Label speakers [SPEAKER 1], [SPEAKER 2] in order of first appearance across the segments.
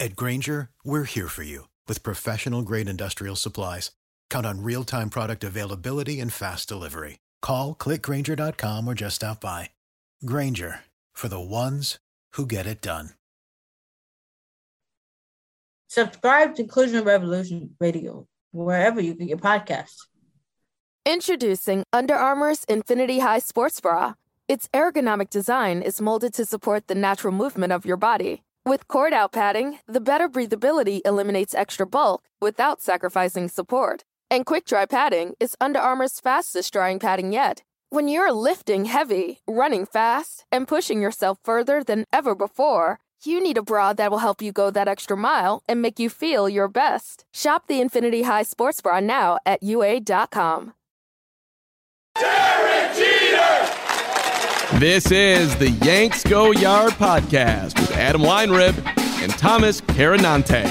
[SPEAKER 1] At Grainger, we're here for you with professional grade industrial supplies. Count on real time product availability and fast delivery. Call clickgrainger.com or just stop by. Grainger for the ones who get it done.
[SPEAKER 2] Subscribe to Inclusion Revolution Radio wherever you get your podcasts.
[SPEAKER 3] Introducing Under Armour's Infinity High Sports Bra. Its ergonomic design is molded to support the natural movement of your body. With cord out padding, the better breathability eliminates extra bulk without sacrificing support. And quick dry padding is Under Armour's fastest drying padding yet. When you're lifting heavy, running fast, and pushing yourself further than ever before, you need a bra that will help you go that extra mile and make you feel your best. Shop the Infinity High Sports Bra now at UA.com.
[SPEAKER 4] Derek!
[SPEAKER 5] This is the Yanks Go Yard podcast with Adam Weinrib and Thomas Carannante.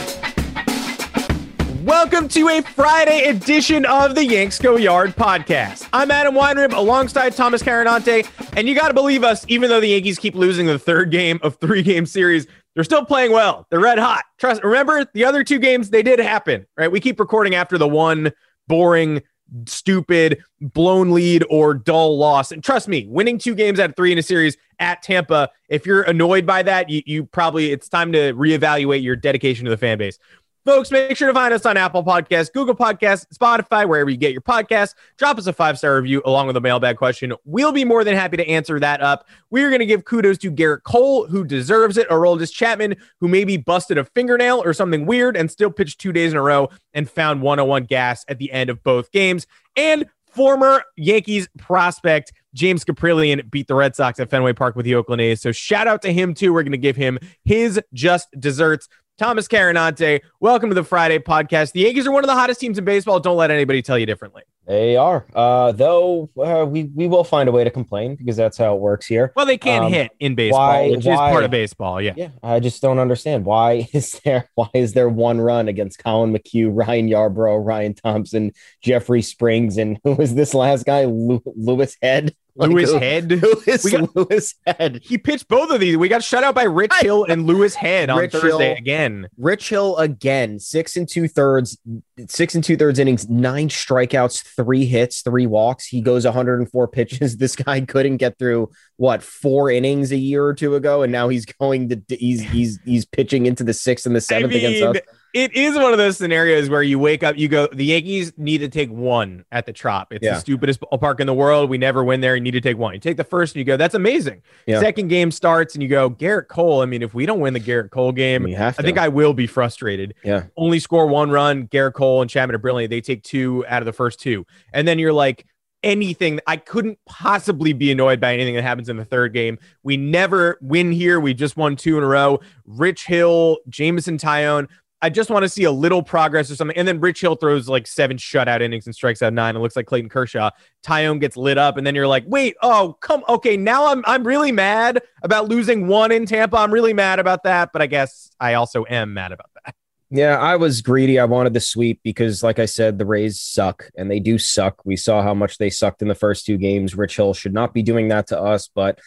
[SPEAKER 6] Welcome to a Friday edition of the Yanks Go Yard podcast. I'm Adam Weinrib alongside Thomas Carannante, and you got to believe us, even though the Yankees keep losing the third game of three game series, they're still playing well. They're red hot. Trust. Remember the other two games they did happen, right? We keep recording after the one boring stupid blown lead or dull loss. And trust me, winning two games out of three in a series at Tampa, if you're annoyed by that, you, you probably it's time to reevaluate your dedication to the fan base. Folks, make sure to find us on Apple Podcasts, Google Podcasts, Spotify, wherever you get your podcasts. Drop us a five star review along with a mailbag question. We'll be more than happy to answer that up. We're going to give kudos to Gerrit Cole, who deserves it, Aroldis Chapman, who maybe busted a fingernail or something weird and still pitched two days in a row and found 101 gas at the end of both games. And former Yankees prospect James Kaprielian beat the Red Sox at Fenway Park with the Oakland A's. So shout out to him too. We're going to give him his just desserts. Thomas Carannante, welcome to the Friday podcast. The Yankees are one of the hottest teams in baseball. Don't let anybody tell you differently.
[SPEAKER 7] They are, uh, though. Uh, we we will find a way to complain because that's how it works here.
[SPEAKER 6] Well, they can't um, hit in baseball, why, which why, is part of baseball. Yeah,
[SPEAKER 7] yeah. I just don't understand why is there why is there one run against Collin McHugh, Ryan Yarbrough, Ryan Thompson, Jeffrey Springs, and who was this last guy, Louis Head?
[SPEAKER 6] Like, Louis Head.
[SPEAKER 7] Louis, got, Louis Head.
[SPEAKER 6] He pitched both of these. We got shut out by Rich Hill and Louis Head on Rich Thursday
[SPEAKER 7] Hill,
[SPEAKER 6] again.
[SPEAKER 7] Rich Hill again, six and two thirds, six and two thirds innings, nine strikeouts, three hits, three walks. He goes 104 pitches. This guy couldn't get through what four innings a year or two ago, and now he's going to he's he's he's pitching into the sixth and the seventh I mean, against us
[SPEAKER 6] it is one of those scenarios where you wake up, you go, the Yankees need to take one at the Trop. It's yeah. the stupidest ballpark in the world. We never win there. You need to take one. You take the first and you go, that's amazing. Yeah. Second game starts and you go, Gerrit Cole. I mean, if we don't win the Gerrit Cole game, I think I will be frustrated.
[SPEAKER 7] Yeah.
[SPEAKER 6] Only score one run. Gerrit Cole and Chapman are brilliant. They take two out of the first two. And then you're like, anything. I couldn't possibly be annoyed by anything that happens in the third game. We never win here. We just won two in a row. Rich Hill, Jameson Taillon. I just want to see a little progress or something. And then Rich Hill throws like seven shutout innings and strikes out nine. It looks like Clayton Kershaw. Taillon gets lit up, and then you're like, wait, oh, come, okay, now I'm I'm really mad about losing one in Tampa. I'm really mad about that, but I guess I also am mad about that.
[SPEAKER 7] Yeah, I was greedy. I wanted the sweep because, like I said, the Rays suck, and they do suck. We saw how much they sucked in the first two games. Rich Hill should not be doing that to us, but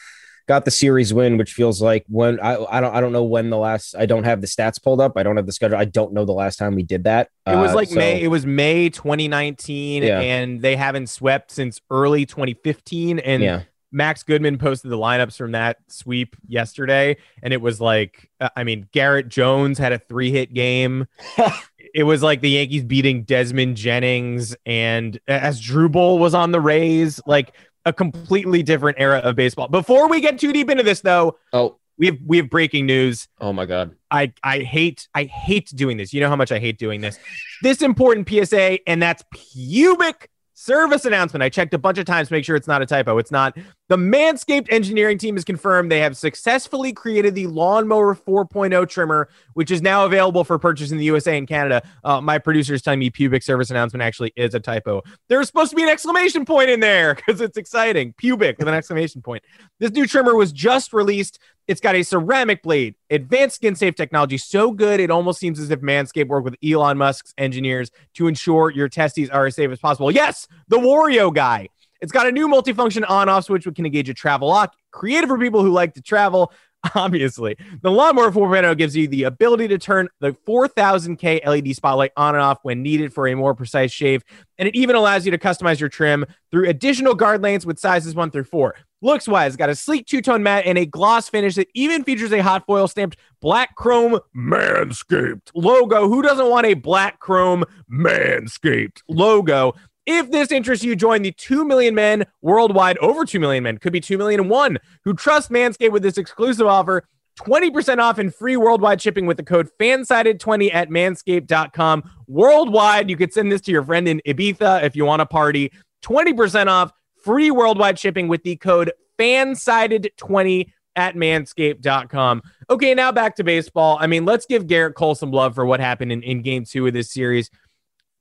[SPEAKER 7] got the series win, which feels like when I, I don't I don't know when the last I don't have the stats pulled up. I don't have the schedule. I don't know the last time we did that.
[SPEAKER 6] It was
[SPEAKER 7] Uh,
[SPEAKER 6] like
[SPEAKER 7] so-
[SPEAKER 6] May. It was May 2019,
[SPEAKER 7] Yeah.
[SPEAKER 6] and they haven't swept since early 2015. And
[SPEAKER 7] yeah.
[SPEAKER 6] Max Goodman posted the lineups from that sweep yesterday, and it was like, uh, I mean, Garrett Jones had a three hit game. it was like the Yankees beating Desmond Jennings, and Asdrubal was on the Rays, like a completely different era of baseball. Before we get too deep into this, though,
[SPEAKER 7] Oh
[SPEAKER 6] we have we have breaking news.
[SPEAKER 7] oh my god.
[SPEAKER 6] I I hate I hate doing this. You know how much I hate doing this. This important PSA, and that's pubic service announcement. I checked a bunch of times to make sure it's not a typo. It's not. The Manscaped engineering team has confirmed they have successfully created the Lawnmower 4.0 trimmer, which is now available for purchase in the USA and Canada. Uh, my producer is telling me pubic service announcement actually is a typo. There's supposed to be an exclamation point in there because it's exciting. Pubic with an exclamation point. This new trimmer was just released. It's got a ceramic blade, advanced skin safe technology, so good it almost seems as if Manscaped worked with Elon Musk's engineers to ensure your testes are as safe as possible. Yes, the Wario guy. It's got a new multifunction on off switch which can engage a travel lock, created for people who like to travel. Obviously, the Lawnmower 4.0 gives you the ability to turn the 4000K LED spotlight on and off when needed for a more precise shave. And it even allows you to customize your trim through additional guard lengths with sizes one through four. Looks wise, got a sleek two tone matte and a gloss finish that even features a hot foil stamped black chrome Manscaped logo. Who doesn't want a black chrome Manscaped logo? If this interests you, join the 2 million men worldwide, over 2 million men, could be 2 million and one, who trust Manscaped with this exclusive offer 20% off and free worldwide shipping with the code fansided20 at manscaped.com. Worldwide, you could send this to your friend in Ibiza if you want to party. 20% off, free worldwide shipping with the code fansided20 at manscaped.com. Okay, now back to baseball. I mean, let's give Gerrit Cole some love for what happened in, in game two of this series.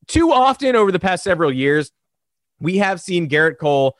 [SPEAKER 6] Too often over the past several years, we have seen Gerrit Cole.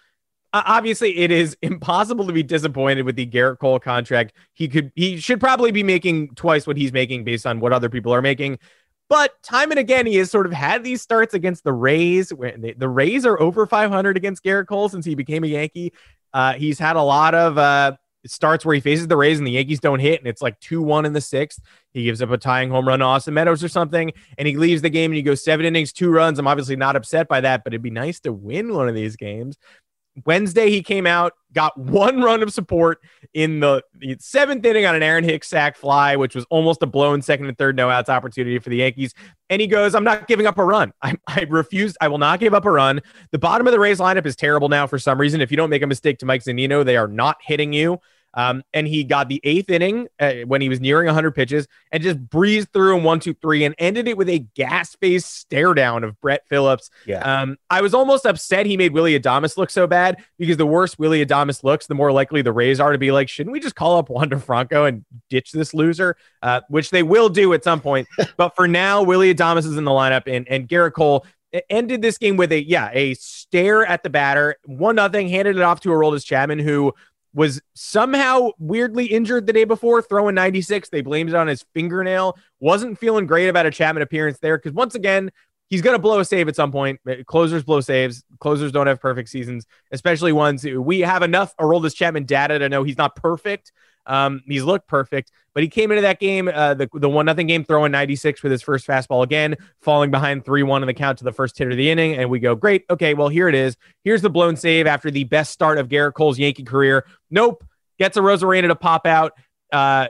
[SPEAKER 6] Obviously, it is impossible to be disappointed with the Gerrit Cole contract. He could, he should probably be making twice what he's making based on what other people are making. But time and again, he has sort of had these starts against the Rays. Where the, the Rays are over 500 against Gerrit Cole since he became a Yankee. Uh, he's had a lot of uh, starts where he faces the Rays and the Yankees don't hit, and it's like 2 1 in the sixth. He gives up a tying home run to Austin Meadows or something, and he leaves the game and he goes seven innings, two runs. I'm obviously not upset by that, but it'd be nice to win one of these games. Wednesday, he came out, got one run of support in the, seventh inning on an Aaron Hicks sack fly, which was almost a blown second and third no outs opportunity for the Yankees. And he goes, I'm not giving up a run. I, I. I will not give up a run. The bottom of the Rays lineup is terrible now for some reason. If you don't make a mistake to Mike Zunino, they are not hitting you. Um, and he got the eighth inning uh, when he was nearing 100 pitches and just breezed through in one, two, three, and ended it with a gas face stare down of Brett Phillips.
[SPEAKER 7] Yeah.
[SPEAKER 6] Um, I was almost upset he made Willy Adames look so bad because the worse Willy Adames looks, the more likely the Rays are to be like, shouldn't we just call up Wander Franco and ditch this loser? Uh, which they will do at some point. but for now, Willy Adames is in the lineup, and and Gerrit Cole ended this game with a yeah a stare at the batter, one nothing, handed it off to Aroldis Chapman, who was somehow weirdly injured the day before, throwing 96. They blamed it on his fingernail. Wasn't feeling great about a Chapman appearance there because once again, he's going to blow a save at some point. Uh, closers blow saves. Closers don't have perfect seasons, especially ones we have enough Aroldis Chapman data to know he's not perfect. Um, he's looked perfect, but he came into that game, uh, the the one nothing game, throwing 96 with his first fastball again, falling behind 3 1 in the count to the first hit of the inning. And we go, great. Okay, well, here it is. Here's the blown save after the best start of Gerrit Cole's Yankee career. Nope. Gets Arozarena to pop out, uh,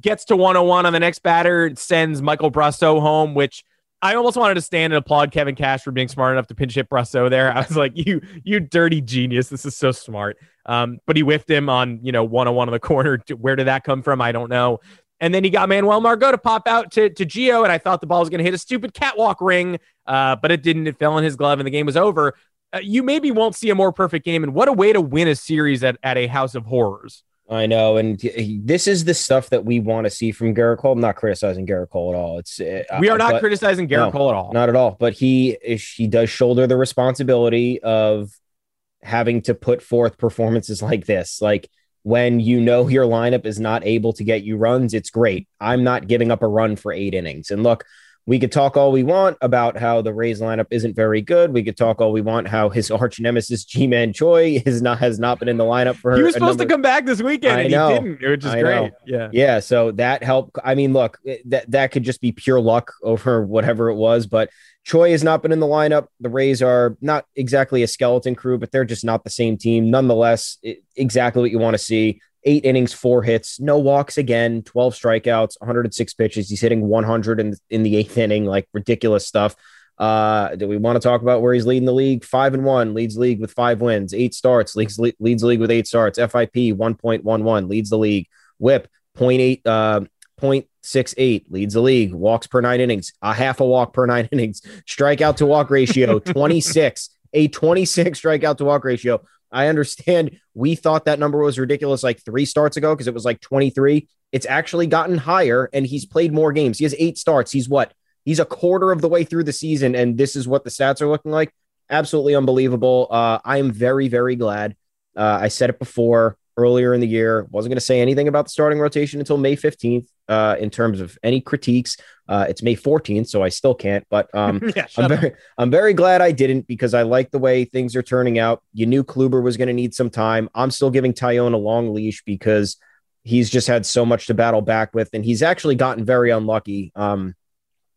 [SPEAKER 6] gets to 101 on the next batter, sends Michael Brosseau home, which I almost wanted to stand and applaud Kevin Cash for being smart enough to pinch hit Brosseau there. I was like, you, you dirty genius. This is so smart. Um, but he whiffed him on, you know, 101 on one on the corner. Where did that come from? I don't know. And then he got Manuel Margot to pop out to, to Gio, and I thought the ball was going to hit a stupid catwalk ring, uh, but it didn't. It fell in his glove, and the game was over. Uh, you maybe won't see a more perfect game, and what a way to win a series at, at a house of horrors.
[SPEAKER 7] I know, and this is the stuff that we want to see from Gerrit Cole. I'm not criticizing Gerrit Cole at all. It's uh,
[SPEAKER 6] we are not
[SPEAKER 7] but,
[SPEAKER 6] criticizing Gerrit
[SPEAKER 7] no,
[SPEAKER 6] Cole at all,
[SPEAKER 7] not at all. But he he does shoulder the responsibility of having to put forth performances like this. Like when you know your lineup is not able to get you runs, it's great. I'm not giving up a run for eight innings. And look, we could talk all we want about how the Rays lineup isn't very good. We could talk all we want how his arch nemesis Ji-Man Choi is not has not been in the lineup for.
[SPEAKER 6] He was supposed number... to come back this weekend,
[SPEAKER 7] I
[SPEAKER 6] and
[SPEAKER 7] know.
[SPEAKER 6] he didn't, which is
[SPEAKER 7] I
[SPEAKER 6] great.
[SPEAKER 7] know.
[SPEAKER 6] Yeah,
[SPEAKER 7] yeah. So that helped. I mean, look, that that could just be pure luck over whatever it was, but Choi has not been in the lineup. The Rays are not exactly a skeleton crew, but they're just not the same team. Nonetheless, it, exactly what you want to see eight innings, four hits, no walks again, 12 strikeouts, 106 pitches. He's hitting 100 in, in the eighth inning, like ridiculous stuff. Uh, do we want to talk about where he's leading the league? Five and one, leads league with five wins, eight starts, leads leads league with eight starts. FIP 1.11 leads the league. WHIP 0.8 uh 0.68 leads the league. Walks per nine innings, a half a walk per nine innings. Strikeout to walk ratio 26, a 26 strikeout to walk ratio. I understand we thought that number was ridiculous like three starts ago because it was like 23. It's actually gotten higher and he's played more games. He has eight starts. He's what? He's a quarter of the way through the season, and this is what the stats are looking like. Absolutely unbelievable. Uh, I am very, very glad. Uh, I said it before earlier in the year. Wasn't going to say anything about the starting rotation until May 15th uh, in terms of any critiques. Uh, it's May 14th, so I still can't. But um, yeah, I'm very, I'm very glad I didn't because I like the way things are turning out. You knew Kluber was going to need some time. I'm still giving Taillon a long leash because he's just had so much to battle back with, and he's actually gotten very unlucky. Um,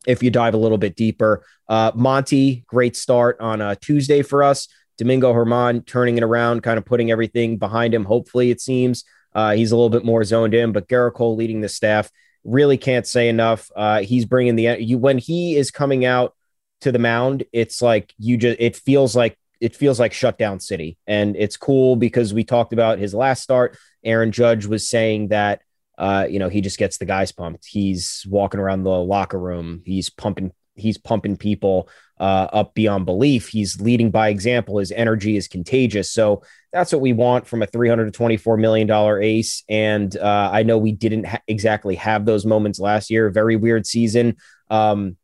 [SPEAKER 7] if you dive a little bit deeper, uh, Monty, great start on a Tuesday for us. Domingo German turning it around, kind of putting everything behind him. Hopefully, it seems uh, he's a little bit more zoned in. But Gerrit Cole leading the staff really can't say enough. Uh, he's bringing the you when he is coming out to the mound. It's like you just it feels like it feels like shutdown city, and it's cool because we talked about his last start. Aaron Judge was saying that. Uh, you know, he just gets the guys pumped. He's walking around the locker room. He's pumping he's pumping people uh, up beyond belief. He's leading by example. His energy is contagious. So that's what we want from a $324 million ace. And uh, I know we didn't ha- exactly have those moments last year. Very weird season. Um,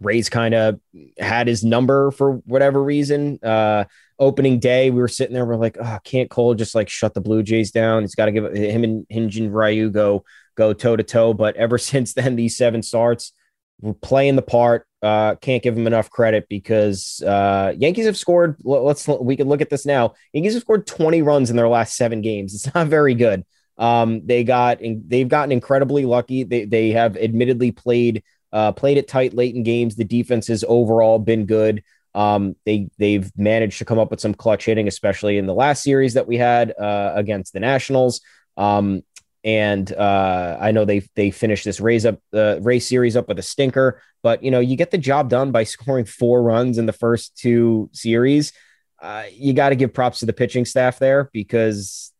[SPEAKER 7] Rays kind of had his number for whatever reason. Uh, opening day, we were sitting there, we're like, oh, can't Cole just like shut the Blue Jays down? He's got to give him and Hyun-Jin Ryu go toe to toe. But ever since then, these seven starts, we're playing the part. Uh, can't give him enough credit because uh, Yankees have scored. Let's we can look at this now. Yankees have scored 20 runs in their last seven games. It's not very good. Um, they got they've gotten incredibly lucky. They they have admittedly played uh, played it tight late in games. The defense has overall been good. Um, they they've managed to come up with some clutch hitting, especially in the last series that we had uh, against the Nationals. Um, and uh, I know they they finished this raise up the uh, race series up with a stinker, but you know you get the job done by scoring four runs in the first two series. Uh, you got to give props to the pitching staff there because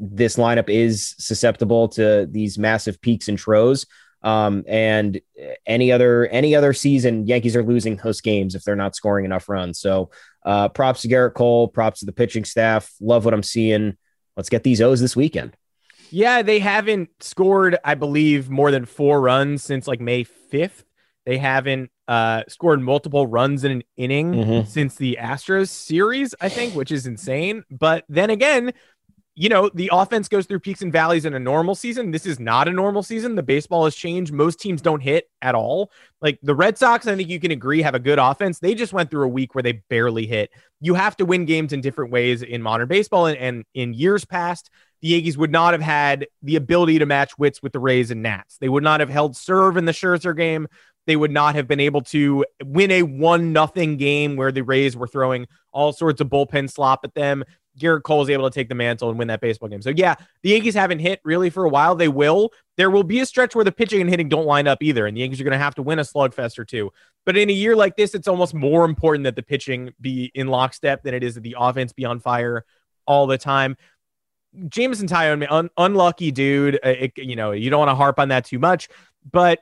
[SPEAKER 7] this lineup is susceptible to these massive peaks and troughs. Um, and any other any other season, Yankees are losing those games if they're not scoring enough runs. So uh, props to Gerrit Cole, props to the pitching staff. Love what I'm seeing. Let's get these O's this weekend.
[SPEAKER 6] Yeah, they haven't scored, I believe, more than four runs since like May 5th. They haven't uh, scored multiple runs in an inning mm-hmm. since the Astros series, I think, which is insane. But then again, you know, the offense goes through peaks and valleys in a normal season. This is not a normal season. The baseball has changed. Most teams don't hit at all. Like the Red Sox, I think you can agree, have a good offense. They just went through a week where they barely hit. You have to win games in different ways in modern baseball. And, and in years past, the Yankees would not have had the ability to match wits with the Rays and Nats. They would not have held serve in the Scherzer game. They would not have been able to win a one nothing game where the Rays were throwing all sorts of bullpen slop at them. Gerrit Cole is able to take the mantle and win that baseball game. So yeah, the Yankees haven't hit really for a while. They will. There will be a stretch where the pitching and hitting don't line up either, and the Yankees are going to have to win a slugfest or two. But in a year like this, it's almost more important that the pitching be in lockstep than it is that the offense be on fire all the time. Jameson Taillon, un- unlucky dude. Uh, it, you know, you don't want to harp on that too much, but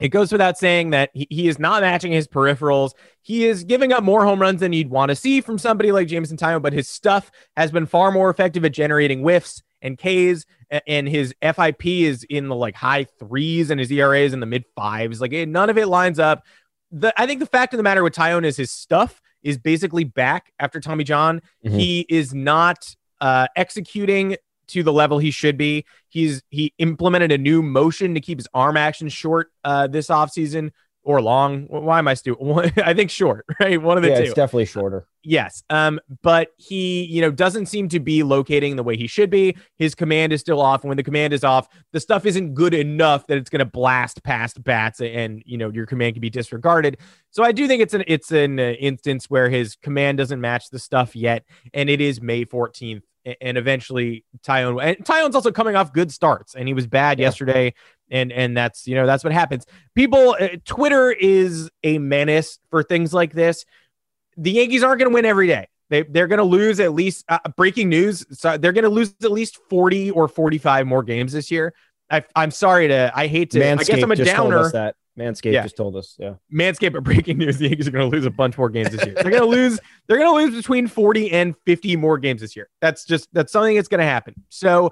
[SPEAKER 6] it goes without saying that he, he is not matching his peripherals. He is giving up more home runs than you'd want to see from somebody like Jameson Taillon, but his stuff has been far more effective at generating whiffs and Ks, and his FIP is in the like high threes, and his ERA is in the mid fives. Like it, none of it lines up. The I think the fact of the matter with Taillon is his stuff is basically back after Tommy John. Mm-hmm. He is not uh, executing to the level he should be. He's he implemented a new motion to keep his arm action short uh, this offseason. or long. Why am I stupid? I think short, right? One of the
[SPEAKER 7] yeah,
[SPEAKER 6] two.
[SPEAKER 7] it's definitely shorter.
[SPEAKER 6] Yes. Um, but he, you know, doesn't seem to be locating the way he should be. His command is still off. And when the command is off, the stuff isn't good enough that it's going to blast past bats and, you know, your command can be disregarded. So I do think it's an it's an uh, instance where his command doesn't match the stuff yet. And it is May 14th. And eventually Taillon and Taillon's also coming off good starts and he was bad yeah. yesterday. And and that's you know that's what happens. People uh, Twitter is a menace for things like this the Yankees aren't going to win every day. They, they're going to lose at least uh, breaking news. So they're going to lose at least 40 or 45 more games this year. I, am sorry to, I hate to,
[SPEAKER 7] Manscaped
[SPEAKER 6] I guess I'm a downer.
[SPEAKER 7] Manscaped yeah. just told us. Yeah.
[SPEAKER 6] Manscaped, but breaking news, the Yankees are going to lose a bunch more games this year. They're going to lose, they're going to lose between 40 and 50 more games this year. That's just, that's something that's going to happen. So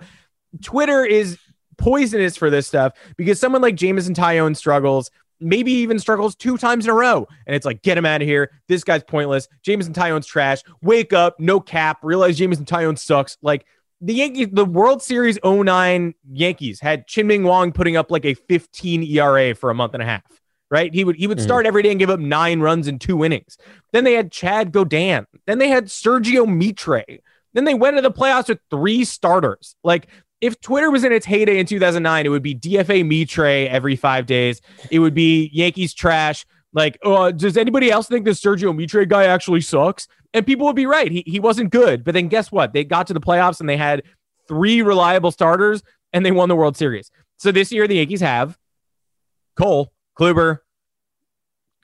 [SPEAKER 6] Twitter is poisonous for this stuff because someone like Jameson Taillon struggles maybe even struggles two times in a row. And it's like, get him out of here. This guy's pointless. Jameson Taillon's trash. Wake up, no cap. Realize Jameson Taillon sucks. Like the Yankees, the World Series 09 Yankees had Chien-Ming Wang putting up like a 15 ERA for a month and a half. Right, he would he would mm. start every day and give up nine runs in two innings. Then they had Chad Gaudin. Then they had Sergio Mitre. Then they went to the playoffs with three starters. Like if Twitter was in its heyday in 2009, it would be DFA Mitre every five days. It would be Yankees trash. Like, uh, does anybody else think this Sergio Mitre guy actually sucks? And people would be right. He, he wasn't good. But then guess what? They got to the playoffs and they had three reliable starters and they won the World Series. So this year, the Yankees have Cole, Kluber,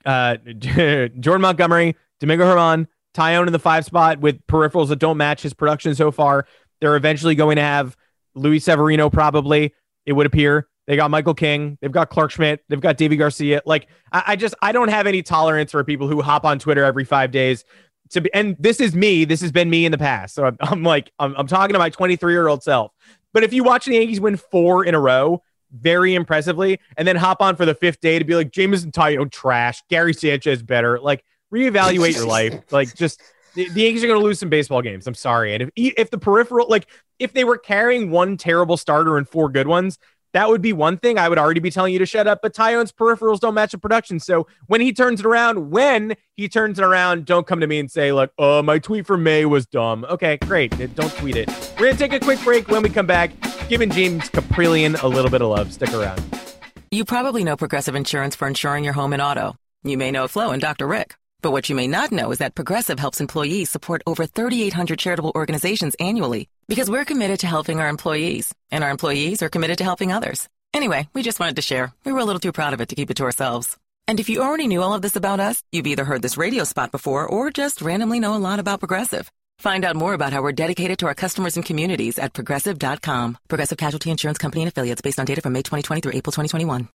[SPEAKER 6] uh, Jordan Montgomery, Domingo German, Taillon in the five spot with peripherals that don't match his production so far. They're eventually going to have Luis Severino, probably, it would appear. They got Michael King. They've got Clarke Schmidt. They've got Deivi Garcia. Like, I, I, just, I don't have any tolerance for people who hop on Twitter every five days to be, and this is me. This has been me in the past. So I'm, I'm like, I'm, I'm talking to my 23 year old self. But if you watch the Yankees win four in a row, very impressively, and then hop on for the fifth day to be like, Jameson Taillon trash, Gary Sanchez better, like, reevaluate your life. Like, just, the, the Yankees are going to lose some baseball games. I'm sorry. And if, if the peripheral, like, if they were carrying one terrible starter and four good ones, that would be one thing I would already be telling you to shut up. But Taillon's peripherals don't match the production. So when he turns it around, when he turns it around, don't come to me and say, like, oh, my tweet for May was dumb. Okay, great. Don't tweet it. We're going to take a quick break. When we come back, giving James Kaprielian a little bit of love. Stick around.
[SPEAKER 4] You probably know Progressive Insurance for insuring your home and auto. You may know Flo and Dr. Rick. But what you may not know is that Progressive helps employees support over 3,800 charitable organizations annually because we're committed to helping our employees, and our employees are committed to helping others. Anyway, we just wanted to share. We were a little too proud of it to keep it to ourselves. And if you already knew all of this about us, you've either heard this radio spot before or just randomly know a lot about Progressive. Find out more about how we're dedicated to our customers and communities at progressive.com. Progressive Casualty Insurance Company and affiliates based on data from May 2020 through April 2021.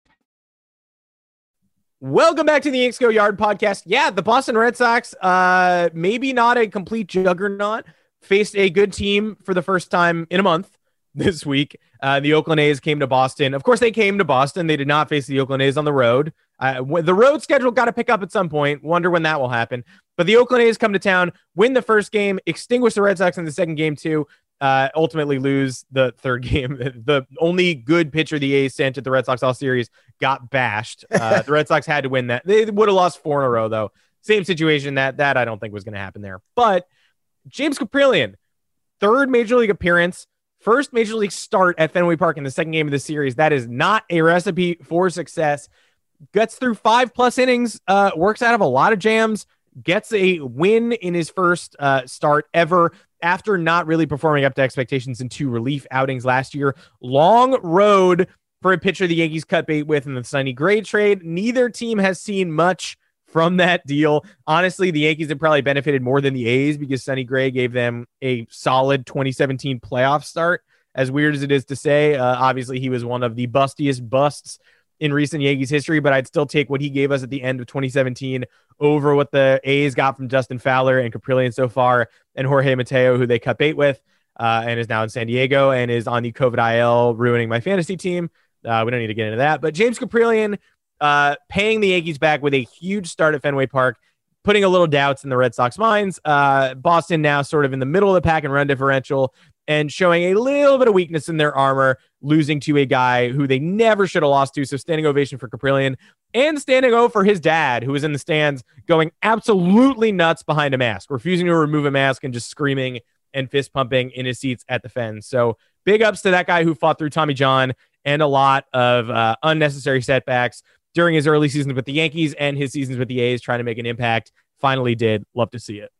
[SPEAKER 6] Welcome back to the Yanks Go Yard podcast. Yeah, the Boston Red Sox, uh, maybe not a complete juggernaut, faced a good team for the first time in a month this week. Uh, the Oakland A's came to Boston. Of course, they came to Boston. They did not face the Oakland A's on the road. Uh, the road schedule got to pick up at some point. Wonder when that will happen. But the Oakland A's come to town, win the first game, extinguish the Red Sox in the second game too uh, ultimately lose the third game. The only good pitcher the A's sent at the Red Sox all series got bashed. Uh, the Red Sox had to win that. They would have lost four in a row though. Same situation. That that I don't think was going to happen there. But James Kaprielian, third major league appearance, first major league start at Fenway Park in the second game of the series. That is not a recipe for success. Gets through five plus innings, uh, works out of a lot of jams, gets a win in his first uh, start ever after not really performing up to expectations in two relief outings last year. Long road for a pitcher the Yankees cut bait with in the Sonny Gray trade. Neither team has seen much from that deal. Honestly, the Yankees have probably benefited more than the A's because Sonny Gray gave them a solid 2017 playoff start. As weird as it is to say, uh, obviously he was one of the bustiest busts in recent Yankees history, but I'd still take what he gave us at the end of 2017 over what the A's got from Dustin Fowler and Kaprielian so far, and Jorge Mateo, who they cut bait with, uh, and is now in San Diego and is on the COVID IL, ruining my fantasy team. Uh, we don't need to get into that, but James Kaprielian uh, paying the Yankees back with a huge start at Fenway Park, putting a little doubts in the Red Sox minds. Uh, Boston now sort of in the middle of the pack and run differential and showing a little bit of weakness in their armor losing to a guy who they never should have lost to. So standing ovation for Kaprielian and standing O for his dad, who was in the stands going absolutely nuts behind a mask, refusing to remove a mask and just screaming and fist pumping in his seats at the fence. So big ups to that guy who fought through Tommy John and a lot of uh, unnecessary setbacks during his early seasons with the Yankees and his seasons with the A's, trying to make an impact. Finally did. Love to see it.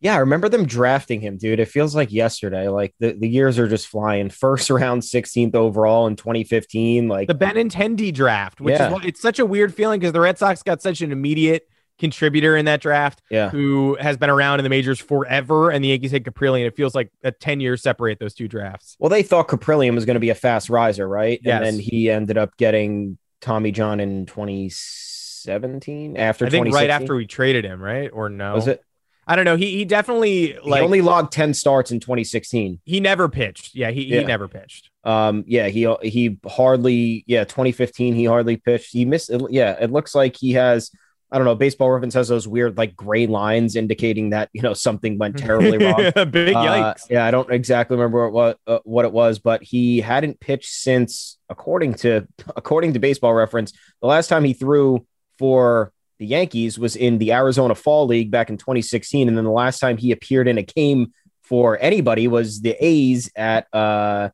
[SPEAKER 7] Yeah, I remember them drafting him, dude. It feels like yesterday. Like the, the years are just flying. First round, 16th overall in 2015. Like
[SPEAKER 6] the Benintendi draft, which
[SPEAKER 7] Yeah.
[SPEAKER 6] is it's such a weird feeling because the Red Sox got such an immediate contributor in that draft
[SPEAKER 7] Yeah.
[SPEAKER 6] who has been around in the majors forever. And the Yankees had Caprilli, and it feels like a 10 years separate those two drafts.
[SPEAKER 7] Well, they thought Kaprielian was going to be a fast riser, right?
[SPEAKER 6] Yes.
[SPEAKER 7] And then he ended up getting Tommy John in 2017 after
[SPEAKER 6] I think right after we traded him, right? Or no?
[SPEAKER 7] was it?
[SPEAKER 6] I don't know. He he definitely
[SPEAKER 7] He
[SPEAKER 6] like
[SPEAKER 7] only logged 10 starts in 2016.
[SPEAKER 6] he never pitched. Yeah, he, he never pitched.
[SPEAKER 7] Um, yeah, he he hardly, yeah, 2015, he hardly pitched. He missed, yeah, it looks like he has. I don't know. Baseball Reference has those weird like gray lines indicating that you know something went terribly wrong.
[SPEAKER 6] Big
[SPEAKER 7] Uh,
[SPEAKER 6] yikes.
[SPEAKER 7] yeah, I don't exactly remember what uh, what it was, but he hadn't pitched since, according to according to Baseball Reference, the last time he threw for the Yankees was in the Arizona Fall League back in 2016, and then the last time he appeared in a game for anybody was the A's at uh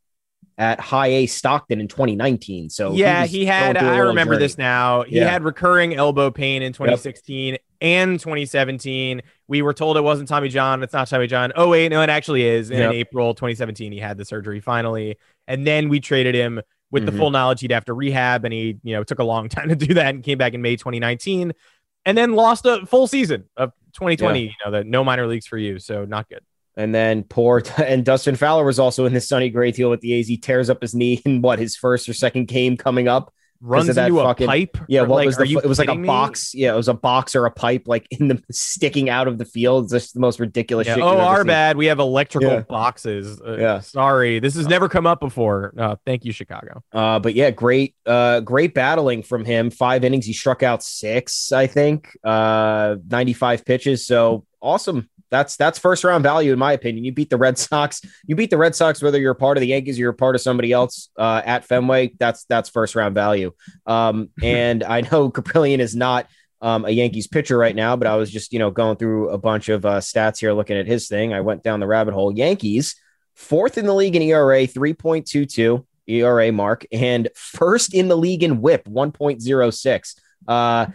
[SPEAKER 7] at High A Stockton in 2019. So
[SPEAKER 6] yeah,
[SPEAKER 7] was
[SPEAKER 6] he had.
[SPEAKER 7] going through a
[SPEAKER 6] I remember
[SPEAKER 7] journey.
[SPEAKER 6] this now. He
[SPEAKER 7] Yeah.
[SPEAKER 6] had recurring elbow pain in 2016 and 2017. We were told it wasn't Tommy John. It's not Tommy John. Oh wait, no, it actually is. In
[SPEAKER 7] Yep.
[SPEAKER 6] April 2017, he had the surgery finally, and then we traded him with the
[SPEAKER 7] Mhm.
[SPEAKER 6] full knowledge he'd have to rehab, and he, you know, took a long time to do that, and came back in May 2019, and then lost a full season of 2020. You know, the no minor leagues for you, so not good.
[SPEAKER 7] And then poor and Dustin Fowler was also in this Sonny Gray deal with the A's. He tears up his knee in what his first or second game coming up.
[SPEAKER 6] Runs
[SPEAKER 7] of that
[SPEAKER 6] into
[SPEAKER 7] fucking-
[SPEAKER 6] a pipe.
[SPEAKER 7] Yeah, what
[SPEAKER 6] like,
[SPEAKER 7] was the? It was like a
[SPEAKER 6] me?
[SPEAKER 7] box. Yeah, it was a box or a pipe, like in the sticking out of the field. It's just the most ridiculous
[SPEAKER 6] Yeah.
[SPEAKER 7] shit.
[SPEAKER 6] Oh, our
[SPEAKER 7] seen.
[SPEAKER 6] bad. We have electrical
[SPEAKER 7] Yeah.
[SPEAKER 6] boxes. Uh,
[SPEAKER 7] Yeah.
[SPEAKER 6] Sorry, this has never come up before. Uh, thank you, Chicago.
[SPEAKER 7] Uh, but yeah, great, uh, great battling from him. Five innings, he struck out six, I think. Uh, ninety-five pitches. So awesome. That's that's first round value in my opinion. You beat the Red Sox. You beat the Red Sox whether you're a part of the Yankees or you're a part of somebody else uh, at Fenway. That's that's first round value. Um, and I know Kaprielian is not um, a Yankees pitcher right now, but I was just you know going through a bunch of uh, stats here, looking at his thing. I went down the rabbit hole. Yankees fourth in the league in ERA, three point two two. ERA mark and first in the league in whip 1.06. Uh,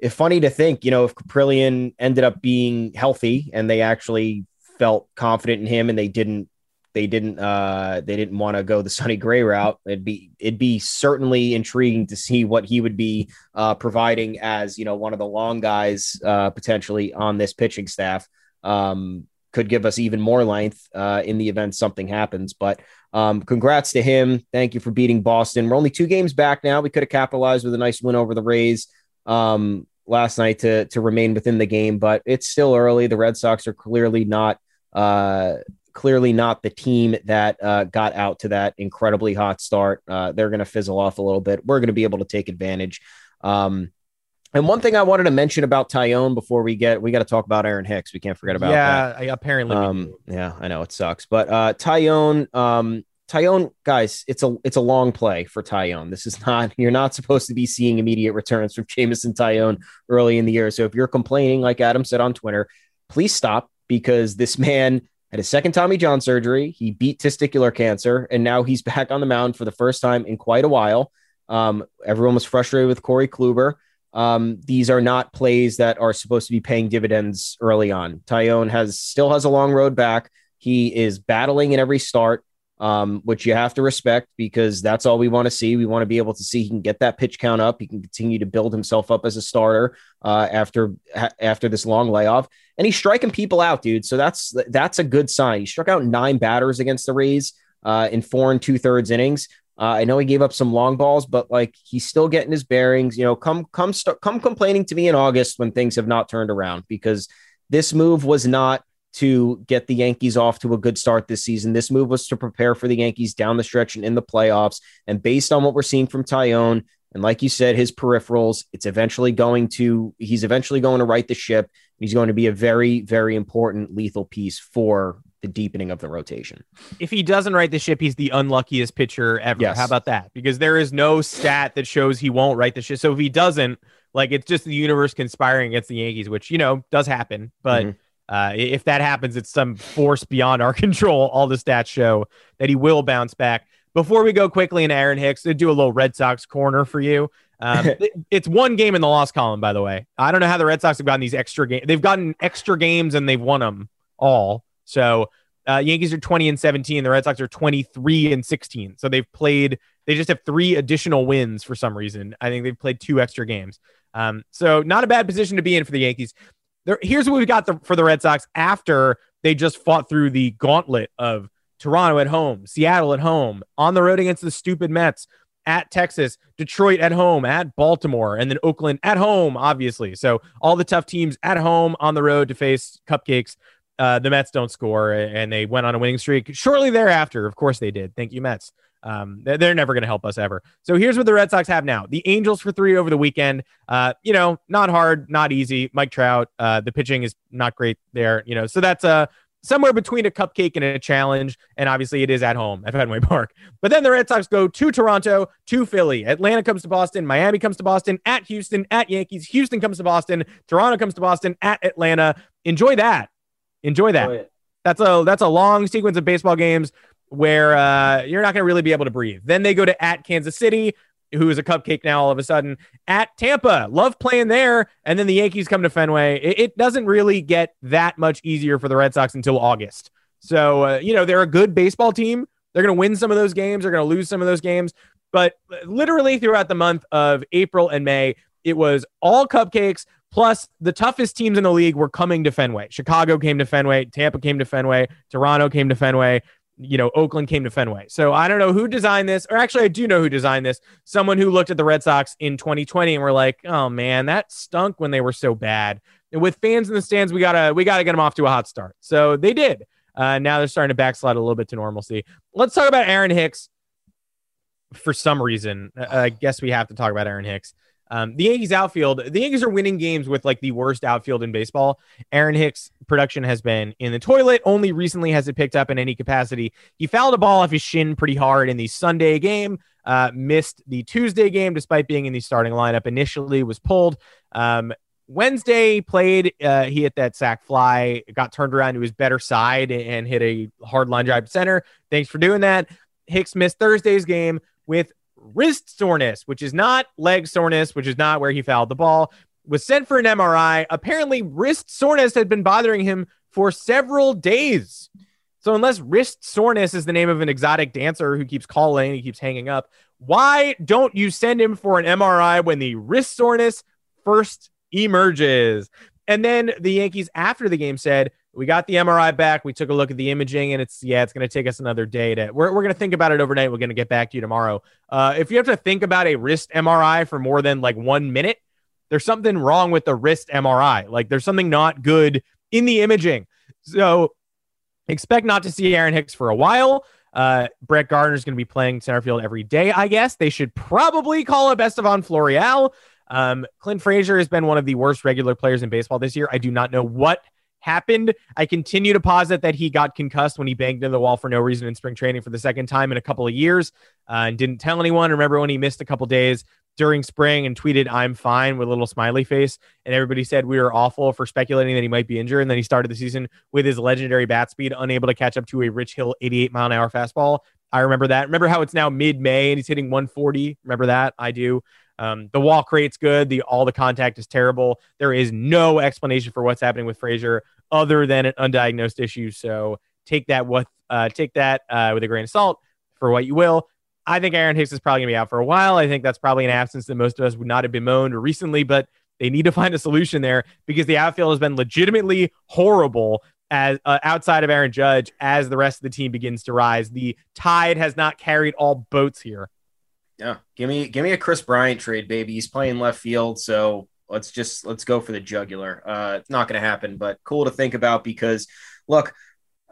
[SPEAKER 7] it's funny to think, you know, if Kaprielian ended up being healthy and they actually felt confident in him and they didn't they didn't uh they didn't want to go the Sonny Gray route, it'd be it'd be certainly intriguing to see what he would be uh providing as, you know, one of the long guys uh potentially on this pitching staff. Um could give us even more length uh in the event something happens, but um, congrats to him. Thank you for beating Boston. We're only two games back now. We could have capitalized with a nice win over the Rays um, last night to to remain within the game, but it's still early. The Red Sox are clearly not uh, clearly not the team that uh, got out to that incredibly hot start. Uh, they're going to fizzle off a little bit. We're going to be able to take advantage. Um, and one thing I wanted to mention about Taillon before we get we got to talk about Aaron Hicks. We can't forget about that.
[SPEAKER 6] yeah, apparently.
[SPEAKER 7] Um, yeah, I know it sucks, but uh, Taillon, um, Taillon, guys, it's a it's a long play for Taillon. This is not you're not supposed to be seeing immediate returns from Jameson Taillon early in the year. So if you're complaining, like Adam said on Twitter, please stop because this man had his second Tommy John surgery. He beat testicular cancer, and now he's back on the mound for the first time in quite a while. Um, everyone was frustrated with Corey Kluber. Um, these are not plays that are supposed to be paying dividends early on. Taillon has still has a long road back. He is battling in every start, um, which you have to respect because that's all we want to see. We want to be able to see he can get that pitch count up. He can continue to build himself up as a starter uh, after ha- after this long layoff, and he's striking people out, dude. So that's that's a good sign. He struck out nine batters against the Rays uh, in four and two thirds innings. Uh, I know he gave up some long balls, but like he's still getting his bearings. You know, come come st- come complaining to me in August when things have not turned around because this move was not to get the Yankees off to a good start this season. This move was to prepare for the Yankees down the stretch and in the playoffs. And based on what we're seeing from Taillon, and like you said, his peripherals, it's eventually going to he's eventually going to right the ship. He's going to be a very, very important lethal piece for the deepening of the rotation.
[SPEAKER 6] If he doesn't right the ship, he's the unluckiest pitcher ever.
[SPEAKER 7] Yes.
[SPEAKER 6] How about that? Because there is no stat that shows he won't right the ship. So if he doesn't, like it's just the universe conspiring against the Yankees, which you know does happen. But
[SPEAKER 7] Mhm.
[SPEAKER 6] Uh, if that happens, it's some force beyond our control. All the stats show that he will bounce back. Before we go quickly into Aaron Hicks, to do a little Red Sox corner for you. Um, it's one game in the loss column, by the way. I don't know how the Red Sox have gotten these extra games. They've gotten extra games and they've won them all. So uh, Yankees are 20 and 17. The Red Sox are 23 and 16. So they've played, they just have three additional wins for some reason. I think they've played two extra games. Um, so not a bad position to be in for the Yankees. There, here's what we've got the, for the Red Sox after they just fought through the gauntlet of Toronto at home, Seattle at home, on the road against the stupid Mets, at Texas, Detroit at home, at Baltimore, and then Oakland at home, obviously. So all the tough teams at home on the road to face cupcakes. Uh, the Mets don't score, and they went on a winning streak shortly thereafter. Of course, they did. Thank you, Mets. Um, they're, never going to help us ever. So here's what the Red Sox have now: the Angels for three over the weekend. Uh, you know, not hard, not easy. Mike Trout, uh, the pitching is not great there. You know, so that's uh somewhere between a cupcake and a challenge. And obviously, it is at home at Fenway Park. But then the Red Sox go to Toronto, to Philly. Atlanta comes to Boston. Miami comes to Boston. At Houston. At Yankees. Houston comes to Boston. Toronto comes to Boston. At Atlanta. Enjoy that. Enjoy that. That's a that's a long sequence of baseball games where uh, you're not going to really be able to breathe. Then they go to at Kansas City, who is a cupcake now all of a sudden. At Tampa, love playing there, and then the Yankees come to Fenway. It, it doesn't really get that much easier for the Red Sox until August. So uh, you know they're a good baseball team. They're going to win some of those games. They're going to lose some of those games. But literally throughout the month of April and May, it was all cupcakes. Plus, the toughest teams in the league were coming to Fenway. Chicago came to Fenway. Tampa came to Fenway. Toronto came to Fenway. You know, Oakland came to Fenway. So I don't know who designed this, or actually, I do know who designed this. Someone who looked at the Red Sox in 2020 and were like, "Oh man, that stunk when they were so bad." And with fans in the stands, we gotta we gotta get them off to a hot start. So they did. Uh, now they're starting to backslide a little bit to normalcy. Let's talk about Aaron Hicks. For some reason, I guess we have to talk about Aaron Hicks. Um, the Yankees outfield, the Yankees are winning games with like the worst outfield in baseball. Aaron Hicks' production has been in the toilet. Only recently has it picked up in any capacity. He fouled a ball off his shin pretty hard in the Sunday game. Uh, missed the Tuesday game despite being in the starting lineup. Initially was pulled. Um, Wednesday played. Uh, he hit that sack fly, got turned around to his better side and hit a hard line drive center. Thanks for doing that. Hicks missed Thursday's game with wrist soreness, which is not leg soreness, which is not where he fouled the ball. Was sent for an MRI. Apparently, wrist soreness had been bothering him for several days. So, unless wrist soreness is the name of an exotic dancer who keeps calling, he keeps hanging up, why don't you send him for an MRI when the wrist soreness first emerges? And then the Yankees, after the game, said, We got the MRI back. We took a look at the imaging, and it's, yeah, it's going to take us another day to, we're, we're going to think about it overnight. We're going to get back to you tomorrow. Uh, if you have to think about a wrist MRI for more than like one minute, there's something wrong with the wrist MRI. Like there's something not good in the imaging. So expect not to see Aaron Hicks for a while. Uh, Brett Gardner is going to be playing center field every day, I guess. They should probably call up Estevan Florial. Um, Clint Frazier has been one of the worst regular players in baseball this year. I do not know what happened. I continue to posit that he got concussed when he banged into the wall for no reason in spring training for the second time in a couple of years uh, and didn't tell anyone. Remember when he missed a couple days during spring and tweeted, I'm fine with a little smiley face. And everybody said we were awful for speculating that he might be injured. And then he started the season with his legendary bat speed, unable to catch up to a Rich Hill 88 mile an hour fastball. I remember that. Remember how it's now mid May and he's hitting 140? Remember that? I do. Um, the walk rate's good. The all the contact is terrible. There is no explanation for what's happening with Frazier other than an undiagnosed issue. So take that with uh, take that uh, with a grain of salt for what you will. I think Aaron Hicks is probably gonna be out for a while. I think that's probably an absence that most of us would not have bemoaned recently, but they need to find a solution there because the outfield has been legitimately horrible as uh, outside of Aaron Judge as the rest of the team begins to rise. The tide has not carried all boats here.
[SPEAKER 7] Yeah, give me give me a Kris Bryant trade, baby. He's playing left field, so let's just let's go for the jugular. Uh, it's not going to happen, but cool to think about because look,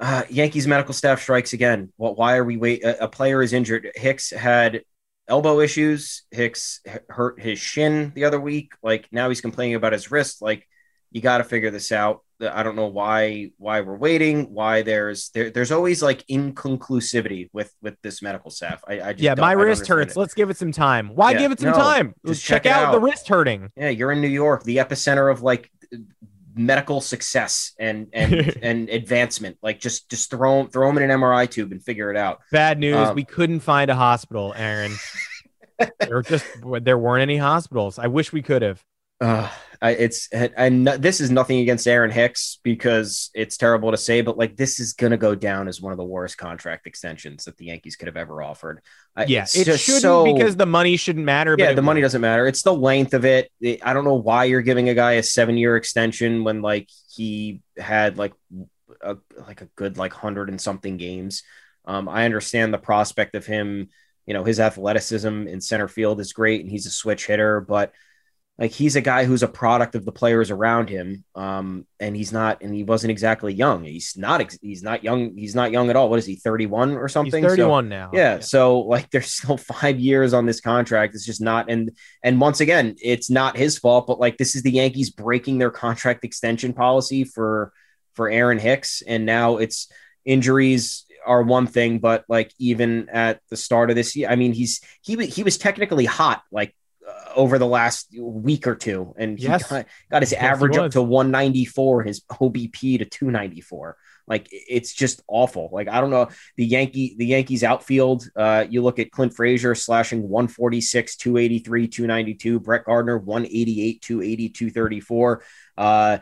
[SPEAKER 7] uh, Yankees medical staff strikes again. Well, why are we wait? A, a player is injured. Hicks had elbow issues. Hicks hurt his shin the other week. Like now he's complaining about his wrist. Like you got to figure this out. I don't know why why we're waiting. Why there's there, there's always like inconclusivity with with this medical staff. I, I just
[SPEAKER 6] yeah, my
[SPEAKER 7] I
[SPEAKER 6] wrist hurts.
[SPEAKER 7] it.
[SPEAKER 6] Let's give it some time. Why
[SPEAKER 7] Yeah,
[SPEAKER 6] give it some
[SPEAKER 7] no,
[SPEAKER 6] time? Let's
[SPEAKER 7] just
[SPEAKER 6] check,
[SPEAKER 7] check it
[SPEAKER 6] out the wrist hurting.
[SPEAKER 7] Yeah, you're in New York, the epicenter of like medical success and and and advancement. Like just just throw throw them in an MRI tube and figure it out.
[SPEAKER 6] Bad news.
[SPEAKER 7] Um,
[SPEAKER 6] we couldn't find a hospital, Aaron. there just there weren't any hospitals. I wish we could have.
[SPEAKER 7] Uh, it's and this is nothing against Aaron Hicks because it's terrible to say, but like this is gonna go down as one of the worst contract extensions that the Yankees could have ever offered. I-
[SPEAKER 6] Yeah,
[SPEAKER 7] it's
[SPEAKER 6] it
[SPEAKER 7] just
[SPEAKER 6] shouldn't
[SPEAKER 7] so-
[SPEAKER 6] because the money shouldn't matter.
[SPEAKER 7] yeah,
[SPEAKER 6] but it
[SPEAKER 7] the money doesn't matter. It's the length of it. It- I don't know why you're giving a guy a seven year extension when like he had like a like a good like hundred and something games. Um, I understand the prospect of him. You know, his athleticism in center field is great, and he's a switch hitter, but like he's a guy who's a product of the players around him. Um, and he's not, and he wasn't exactly young. He's not. ex- He's not young. He's not young at all. What is he? Thirty one or
[SPEAKER 6] He's
[SPEAKER 7] something? So-
[SPEAKER 6] 31 now.
[SPEAKER 7] yeah, so like there's still five years on this contract. It's just not and and once again, it's not his fault, but like this is the Yankees breaking their contract extension policy for for Aaron Hicks, and now it's injuries are one thing, but like even at the start of this year, I mean he's he he was technically hot like over the last week or two, and he
[SPEAKER 6] Yes.
[SPEAKER 7] got, got his
[SPEAKER 6] Yes,
[SPEAKER 7] average up to 194, his OBP to 294. Like it's just awful. Like I don't know the Yankee the Yankees outfield. Uh, you look at Clint Frazier slashing 146, 283, 292. Brett Gardner 188, 280, 234. Uh,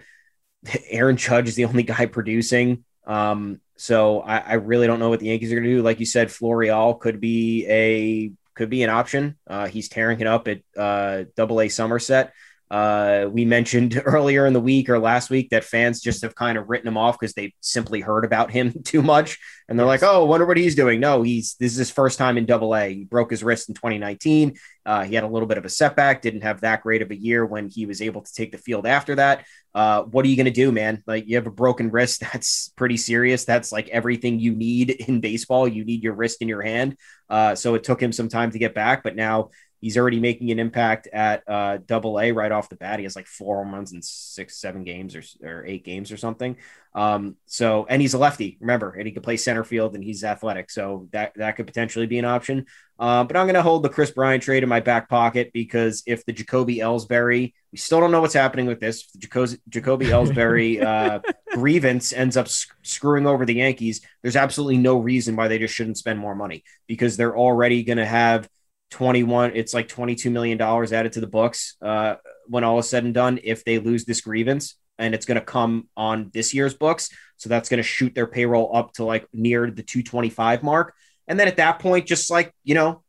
[SPEAKER 7] Aaron Judge is the only guy producing. Um, so I, I really don't know what the Yankees are going to do. Like you said, Florial could be a could be an option. Uh, he's tearing it up at uh, Double A Somerset. Uh, we mentioned earlier in the week or last week that fans just have kind of written him off because they simply heard about him too much, and they're like, "Oh, wonder what he's doing." No, he's this is his first time in Double A. He broke his wrist in 2019. Uh, he had a little bit of a setback. Didn't have that great of a year when he was able to take the field after that. Uh, what are you going to do, man? Like you have a broken wrist. That's pretty serious. That's like everything you need in baseball. You need your wrist in your hand. Uh, so it took him some time to get back, but now he's already making an impact at uh, Double A right off the bat. He has like four home runs in six, seven games or, or eight games or something. Um, so and he's a lefty, remember, and he can play center field and he's athletic. So that that could potentially be an option. Uh, but I'm going to hold the Kris Bryant trade in my back pocket because if the Jacoby Ellsbury, we still don't know what's happening with this. If the Jacoby, Jacoby Ellsbury uh, grievance ends up sc- screwing over the Yankees, there's absolutely no reason why they just shouldn't spend more money because they're already going to have 21. It's like 22 million dollars added to the books uh, when all is said and done. If they lose this grievance, and it's going to come on this year's books, so that's going to shoot their payroll up to like near the 225 mark. And then at that point, just like, you know,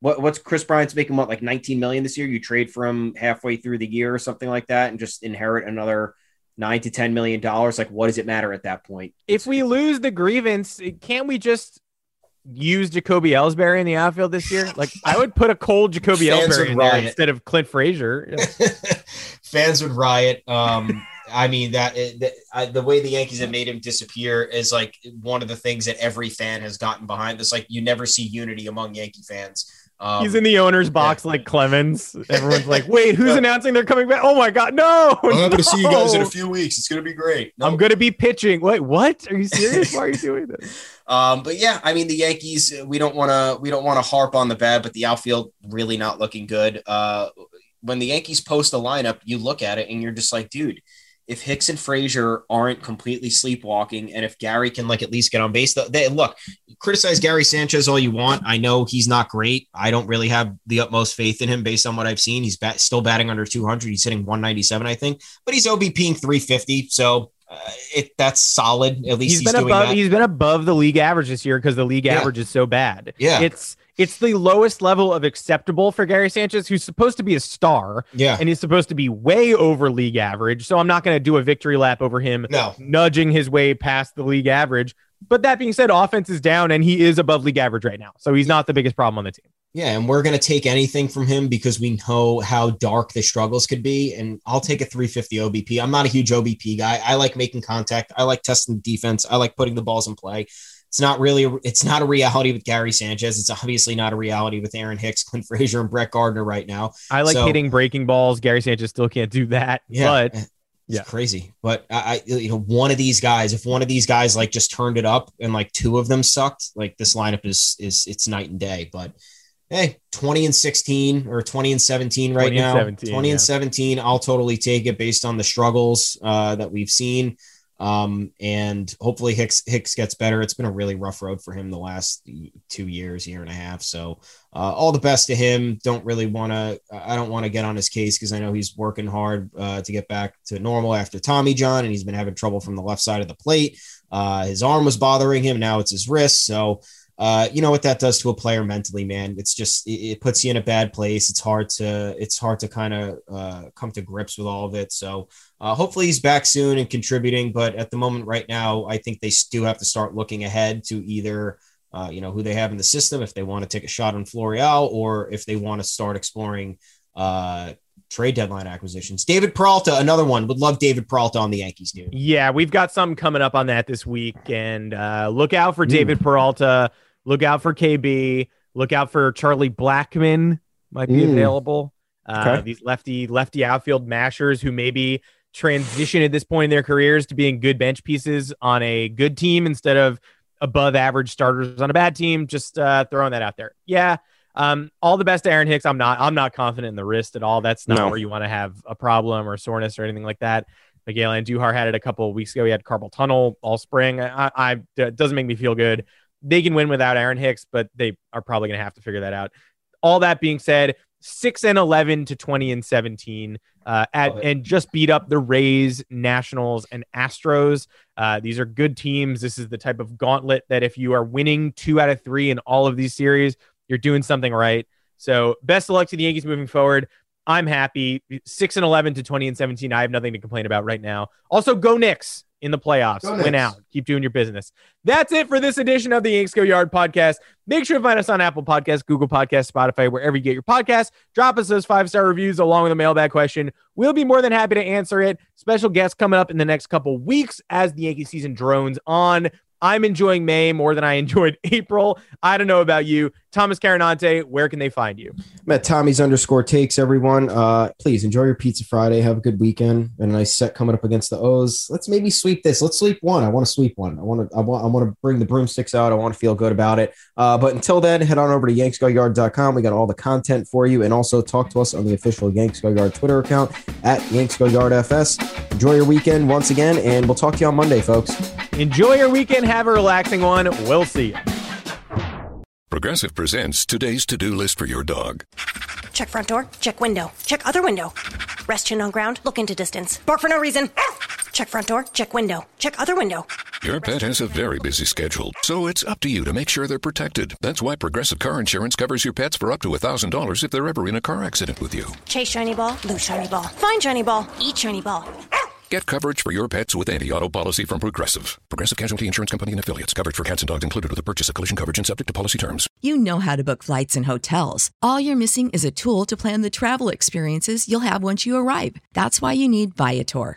[SPEAKER 7] what, what's Kris Bryant's making what, like 19 million this year? You trade from halfway through the year or something like that and just inherit another nine to 10 million dollars. Like, what does it matter at that point?
[SPEAKER 6] If we lose the grievance, can't we just use Jacoby Ellsbury in the outfield this year? Like I would put a cold Jacoby
[SPEAKER 8] Fans
[SPEAKER 6] Ellsbury in there instead of Clint Frazier.
[SPEAKER 8] fans would riot. Um, I mean that, that I, the way the Yankees have made him disappear is like one of the things that every fan has gotten behind. This like you never see unity among Yankee fans. Um,
[SPEAKER 6] He's in the owner's box like Clemens. Everyone's like, "Wait, who's announcing they're coming back?" Oh my god, no!
[SPEAKER 8] I'm going to see you guys in a few weeks. It's gonna be great.
[SPEAKER 6] I'm going to be pitching. Wait, what? Are you serious? Why are you doing this?
[SPEAKER 8] Um, but yeah, I mean the Yankees. We don't want to. We don't want to harp on the bad, but the outfield really not looking good. Uh, when the Yankees post a lineup, you look at it and you're just like, dude, if Hicks and Frazier aren't completely sleepwalking, and if Gary can like at least get on base, they look criticize Gary Sanchez all you want. I know he's not great. I don't really have the utmost faith in him based on what I've seen. He's bat, still batting under 200. He's hitting 197, I think, but he's OBPing 350. So uh, it that's solid. At least he's,
[SPEAKER 6] he's been
[SPEAKER 8] doing
[SPEAKER 6] above.
[SPEAKER 8] that.
[SPEAKER 6] He's been above the league average this year because the league
[SPEAKER 8] Yeah.
[SPEAKER 6] average is so bad.
[SPEAKER 8] Yeah.
[SPEAKER 6] it's it's the lowest level of acceptable for Gary Sanchez, who's supposed to be a star
[SPEAKER 8] yeah.
[SPEAKER 6] and he's supposed to be way over league average. So I'm not going to do a victory lap over him
[SPEAKER 8] No.
[SPEAKER 6] nudging his way past the league average. But that being said, offense is down and he is above league average right now. So he's not the biggest problem on the team.
[SPEAKER 8] Yeah, and we're going to take anything from him because we know how dark the struggles could be. And I'll take a 350 OBP. I'm not a huge OBP guy. I like making contact. I like testing the defense. I like putting the balls in play. It's not really, it's not a reality with Gary Sanchez. It's obviously not a reality with Aaron Hicks, Clint Frazier, and Brett Gardner right now.
[SPEAKER 6] I like
[SPEAKER 8] So-
[SPEAKER 6] hitting breaking balls. Gary Sanchez still can't do that.
[SPEAKER 8] Yeah.
[SPEAKER 6] But
[SPEAKER 8] It's
[SPEAKER 6] Yeah.
[SPEAKER 8] crazy. But I, I, you know, one of these guys, if one of these guys like just turned it up and like two of them sucked, like this lineup is is it's night and day. But hey, 20 and 16 or 20 and 17 right
[SPEAKER 6] 20 and
[SPEAKER 8] now.
[SPEAKER 6] 17,
[SPEAKER 8] 20
[SPEAKER 6] yeah.
[SPEAKER 8] and 17. I'll totally take it based on the struggles uh, that we've seen. Um, and hopefully Hicks Hicks gets better. It's been a really rough road for him the last two years, year and a half. So uh, all the best to him. Don't really want to. I don't want to get on his case because I know he's working hard uh, to get back to normal after Tommy John, and he's been having trouble from the left side of the plate. Uh, his arm was bothering him. Now it's his wrist. So uh, you know what that does to a player mentally, man. It's just it, it puts you in a bad place. It's hard to it's hard to kind of uh, come to grips with all of it. So uh, hopefully he's back soon and contributing. But at the moment, right now, I think they do have to start looking ahead to either uh, you know who they have in the system if they want to take a shot on Florial or if they want to start exploring uh, trade deadline acquisitions. David Peralta, another one. Would love David Peralta on the Yankees, dude.
[SPEAKER 6] Yeah, we've got some coming up on that this week, and uh, look out for. David Peralta. Look out for KB. Look out for Charlie Blackmon. Might be
[SPEAKER 7] Mm.
[SPEAKER 6] available. Uh,
[SPEAKER 7] Okay.
[SPEAKER 6] These lefty lefty outfield mashers who maybe transition at this point in their careers to being good bench pieces on a good team instead of above average starters on a bad team. Just uh, throwing that out there. Yeah. Um, all the best to Aaron Hicks. I'm not. I'm not confident in the wrist at all. That's not
[SPEAKER 7] No.
[SPEAKER 6] where you want to have a problem or soreness or anything like that. Miguel Andujar had it a couple of weeks ago. He had carpal tunnel all spring. I, I it doesn't make me feel good. They can win without Aaron Hicks, but they are probably going to have to figure that out. All that being said, six and eleven to twenty and seventeen, uh, at and just beat up the Rays, Nationals, and Astros. Uh, these are good teams. This is the type of gauntlet that if you are winning two out of three in all of these series, you're doing something right. So best of luck to the Yankees moving forward. I'm happy. Six and eleven to twenty and seventeen. I have nothing to complain about right now. Also, go Knicks in the playoffs.
[SPEAKER 8] Go
[SPEAKER 6] Win
[SPEAKER 8] Knicks.
[SPEAKER 6] out. Keep doing your business. That's it for this edition of the Yanks Go Yard podcast. Make sure to find us on Apple Podcasts, Google Podcasts, Spotify, wherever you get your podcasts. Drop us those five star reviews along with a mailbag question. We'll be more than happy to answer it. Special guests coming up in the next couple weeks as the Yankee season drones on. I'm enjoying May more than I enjoyed April. I don't know about you. Thomas Carannante, where can they find you?
[SPEAKER 7] I'm at Tommy's underscore takes, everyone. Uh, please enjoy your pizza Friday. Have a good weekend and a nice set coming up against the O's. Let's maybe sweep this. Let's sweep one. I want to sweep one. I want to. I want. I want to bring the broomsticks out. I want to feel good about it. Uh, but until then, head on over to yanksgoyard.com. We got all the content for you, and also talk to us on the official Yanks Go Yard Twitter account at Yanks Go Yard FS. Enjoy your weekend once again, and we'll talk to you on Monday, folks.
[SPEAKER 6] Enjoy your weekend. Have a relaxing one. We'll see you.
[SPEAKER 9] Progressive presents today's to do list for your dog.
[SPEAKER 10] Check front door. Check window. Check other window. Rest chin on ground. Look into distance. Bark for no reason. Check front door. Check window. Check other window.
[SPEAKER 9] Your pet has a very busy schedule, so it's up to you to make sure they're protected. That's why Progressive Car Insurance covers your pets for up to $1,000 if they're ever in a car accident with you.
[SPEAKER 10] Chase shiny ball. Lose shiny ball. Find shiny ball. Eat shiny ball.
[SPEAKER 9] Get coverage for your pets with anti-auto policy from Progressive. Progressive Casualty Insurance Company and affiliates. Coverage for cats and dogs included with the purchase of collision coverage and subject to policy terms.
[SPEAKER 11] You know how to book flights and hotels. All you're missing is a tool to plan the travel experiences you'll have once you arrive. That's why you need Viator.